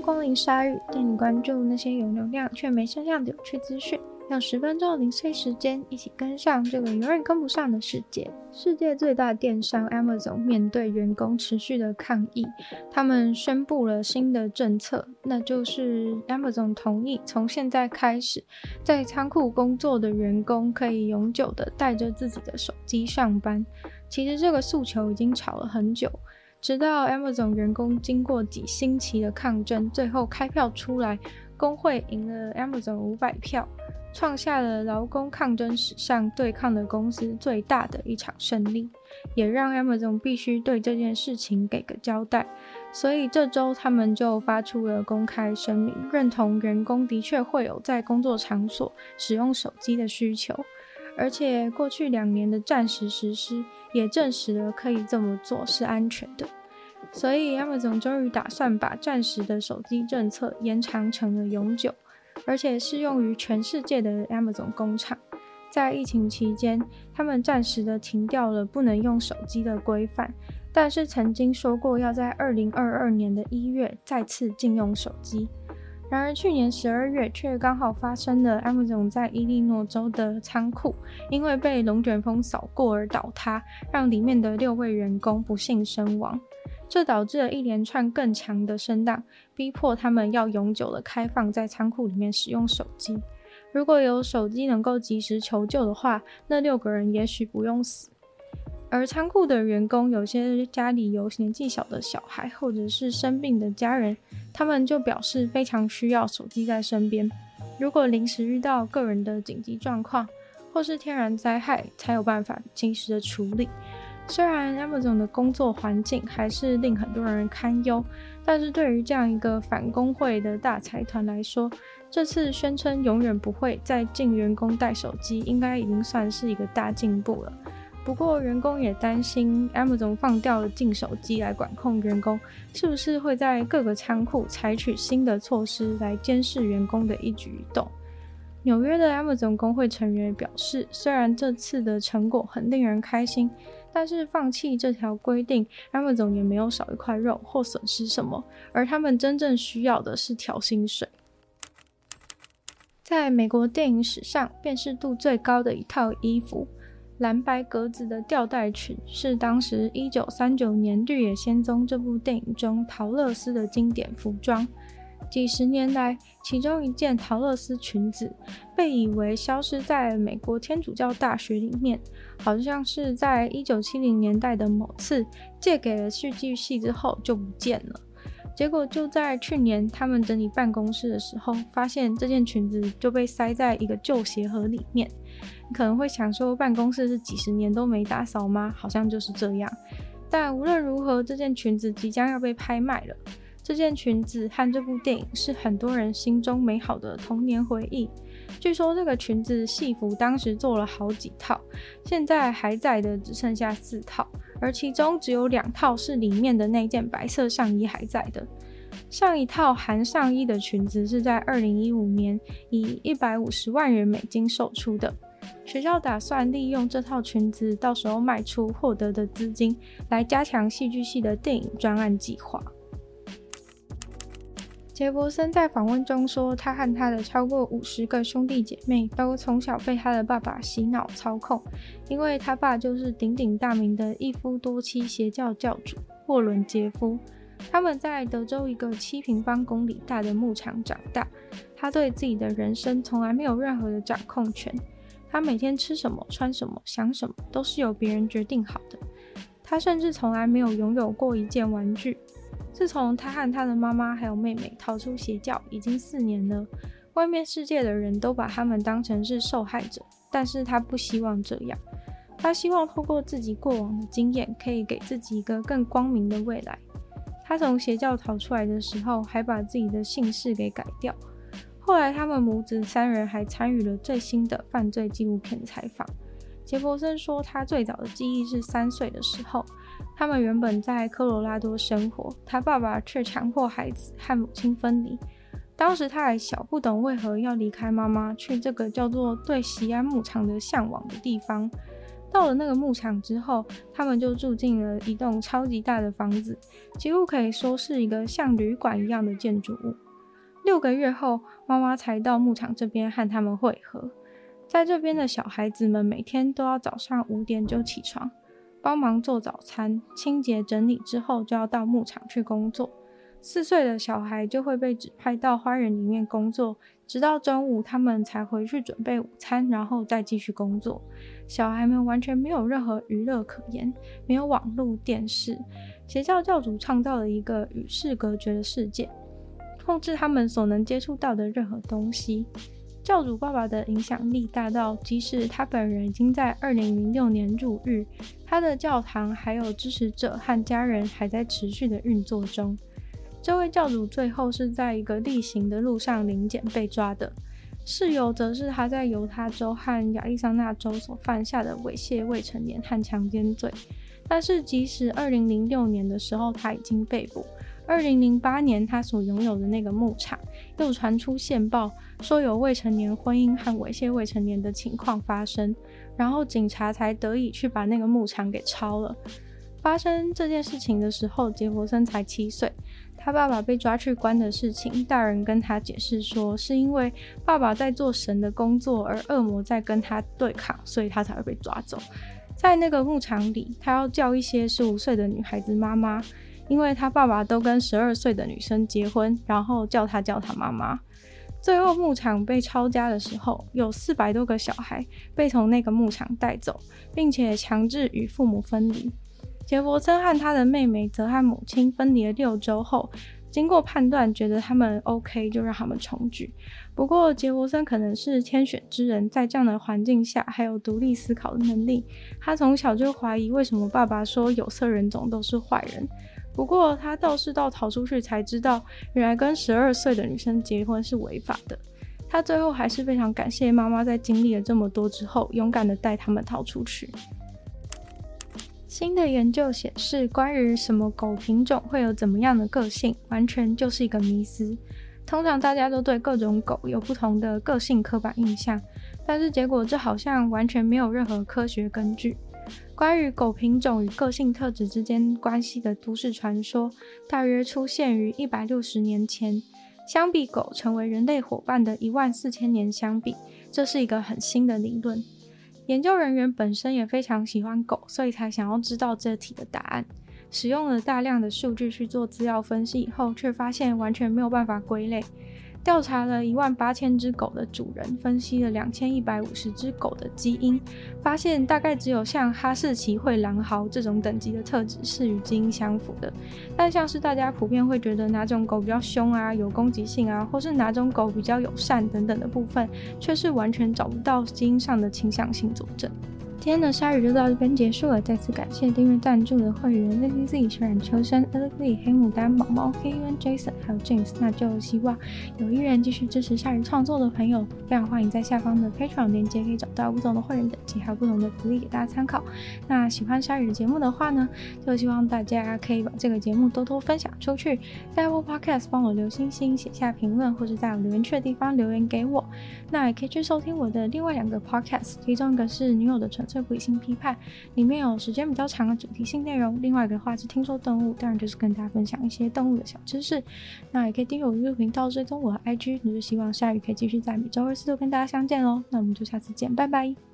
光临鲨鱼，带你关注那些有流量却没声量的有趣资讯。用十分钟的零碎时间，一起跟上这个永远跟不上的世界。世界最大电商 Amazon 面对员工持续的抗议，他们宣布了新的政策，那就是 Amazon 同意从现在开始，在仓库工作的员工可以永久的带着自己的手机上班。其实这个诉求已经吵了很久。直到 Amazon 员工经过几星期的抗争，最后开票出来，工会赢了 Amazon 五百票，创下了劳工抗争史上对抗的公司最大的一场胜利，也让 Amazon 必须对这件事情给个交代。所以这周他们就发出了公开声明，认同员工的确会有在工作场所使用手机的需求，而且过去两年的暂时实施。也证实了可以这么做是安全的，所以 Amazon 终于打算把暂时的手机政策延长成了永久，而且适用于全世界的 Amazon 工厂。在疫情期间，他们暂时的停掉了不能用手机的规范，但是曾经说过要在二零二二年的一月再次禁用手机。然而，去年十二月却刚好发生了 Amazon 在伊利诺州的仓库因为被龙卷风扫过而倒塌，让里面的六位员工不幸身亡。这导致了一连串更强的声浪，逼迫他们要永久的开放在仓库里面使用手机。如果有手机能够及时求救的话，那六个人也许不用死。而仓库的员工，有些家里有年纪小的小孩，或者是生病的家人，他们就表示非常需要手机在身边。如果临时遇到个人的紧急状况，或是天然灾害，才有办法及时的处理。虽然 Amazon 的工作环境还是令很多人堪忧，但是对于这样一个反工会的大财团来说，这次宣称永远不会再禁员工带手机，应该已经算是一个大进步了。不过，员工也担心 Amazon 放掉了禁手机来管控员工，是不是会在各个仓库采取新的措施来监视员工的一举一动？纽约的 Amazon 工会成员表示，虽然这次的成果很令人开心，但是放弃这条规定，Amazon 也没有少一块肉或损失什么，而他们真正需要的是调薪水。在美国电影史上辨识度最高的一套衣服。蓝白格子的吊带裙是当时一九三九年《绿野仙踪》这部电影中桃乐丝的经典服装。几十年来，其中一件桃乐丝裙子被以为消失在美国天主教大学里面，好像是在一九七零年代的某次借给了戏剧系之后就不见了。结果就在去年，他们整理办公室的时候，发现这件裙子就被塞在一个旧鞋盒里面。你可能会想说，办公室是几十年都没打扫吗？好像就是这样。但无论如何，这件裙子即将要被拍卖了。这件裙子和这部电影是很多人心中美好的童年回忆。据说这个裙子戏服当时做了好几套，现在还在的只剩下四套，而其中只有两套是里面的那件白色上衣还在的。上一套含上衣的裙子是在二零一五年以一百五十万元美金售出的。学校打算利用这套裙子，到时候卖出获得的资金，来加强戏剧系的电影专案计划。杰伯森在访问中说，他和他的超过五十个兄弟姐妹都从小被他的爸爸洗脑操控，因为他爸就是鼎鼎大名的一夫多妻邪教教主沃伦杰夫。他们在德州一个七平方公里大的牧场长大，他对自己的人生从来没有任何的掌控权。他每天吃什么、穿什么、想什么，都是由别人决定好的。他甚至从来没有拥有过一件玩具。自从他和他的妈妈还有妹妹逃出邪教，已经四年了。外面世界的人都把他们当成是受害者，但是他不希望这样。他希望透过自己过往的经验，可以给自己一个更光明的未来。他从邪教逃出来的时候，还把自己的姓氏给改掉。后来，他们母子三人还参与了最新的犯罪纪录片采访。杰伯森说，他最早的记忆是三岁的时候，他们原本在科罗拉多生活，他爸爸却强迫孩子和母亲分离。当时他还小，不懂为何要离开妈妈，去这个叫做对西安牧场的向往的地方。到了那个牧场之后，他们就住进了一栋超级大的房子，几乎可以说是一个像旅馆一样的建筑物。六个月后，妈妈才到牧场这边和他们会合。在这边的小孩子们每天都要早上五点就起床，帮忙做早餐、清洁整理之后，就要到牧场去工作。四岁的小孩就会被指派到花园里面工作，直到中午他们才回去准备午餐，然后再继续工作。小孩们完全没有任何娱乐可言，没有网络、电视。邪教教主创造了一个与世隔绝的世界，控制他们所能接触到的任何东西。教主爸爸的影响力大到，即使他本人已经在二零零六年入狱，他的教堂还有支持者和家人还在持续的运作中。这位教主最后是在一个例行的路上临检被抓的，事由则是他在犹他州和亚利桑那州所犯下的猥亵未成年和强奸罪。但是，即使二零零六年的时候他已经被捕，二零零八年他所拥有的那个牧场又传出线报，说有未成年婚姻和猥亵未成年的情况发生，然后警察才得以去把那个牧场给抄了。发生这件事情的时候，杰弗森才七岁。他爸爸被抓去关的事情，大人跟他解释说，是因为爸爸在做神的工作，而恶魔在跟他对抗，所以他才会被抓走。在那个牧场里，他要叫一些十五岁的女孩子妈妈，因为他爸爸都跟十二岁的女生结婚，然后叫他叫他妈妈。最后牧场被抄家的时候，有四百多个小孩被从那个牧场带走，并且强制与父母分离。杰佛森和他的妹妹则和母亲分离了六周后，经过判断，觉得他们 OK，就让他们重聚。不过，杰佛森可能是天选之人，在这样的环境下还有独立思考的能力。他从小就怀疑为什么爸爸说有色人种都是坏人。不过，他倒是到逃出去才知道，原来跟十二岁的女生结婚是违法的。他最后还是非常感谢妈妈，在经历了这么多之后，勇敢地带他们逃出去。新的研究显示，关于什么狗品种会有怎么样的个性，完全就是一个迷思。通常大家都对各种狗有不同的个性刻板印象，但是结果这好像完全没有任何科学根据。关于狗品种与个性特质之间关系的都市传说，大约出现于一百六十年前。相比狗成为人类伙伴的一万四千年相比，这是一个很新的理论。研究人员本身也非常喜欢狗，所以才想要知道这题的答案。使用了大量的数据去做资料分析以后，却发现完全没有办法归类。调查了一万八千只狗的主人，分析了两千一百五十只狗的基因，发现大概只有像哈士奇、会狼嚎这种等级的特质是与基因相符的。但像是大家普遍会觉得哪种狗比较凶啊、有攻击性啊，或是哪种狗比较友善等等的部分，却是完全找不到基因上的倾向性佐证。今天的鲨鱼就到这边结束了，再次感谢订阅赞助的会员 ZZZ、血染秋生、Alex、黑牡丹、毛毛、KUN、Jason，还有 James。那就希望有意愿继续支持鲨鱼创作的朋友，非常欢迎在下方的 Patreon 链接可以找到不同的会员等级，还有不同的福利给大家参考。那喜欢鲨鱼的节目的话呢，就希望大家可以把这个节目多多分享出去，在 Apple Podcast 帮我留星星、写下评论，或者在我留言区的地方留言给我。那也可以去收听我的另外两个 Podcast，其中一个是女友的纯。最不理性批判里面有时间比较长的主题性内容，另外一个话是听说动物，当然就是跟大家分享一些动物的小知识。那也可以订阅我的频道，追踪我的 IG。那就希望下雨可以继续在每周二、四、都跟大家相见喽。那我们就下次见，拜拜。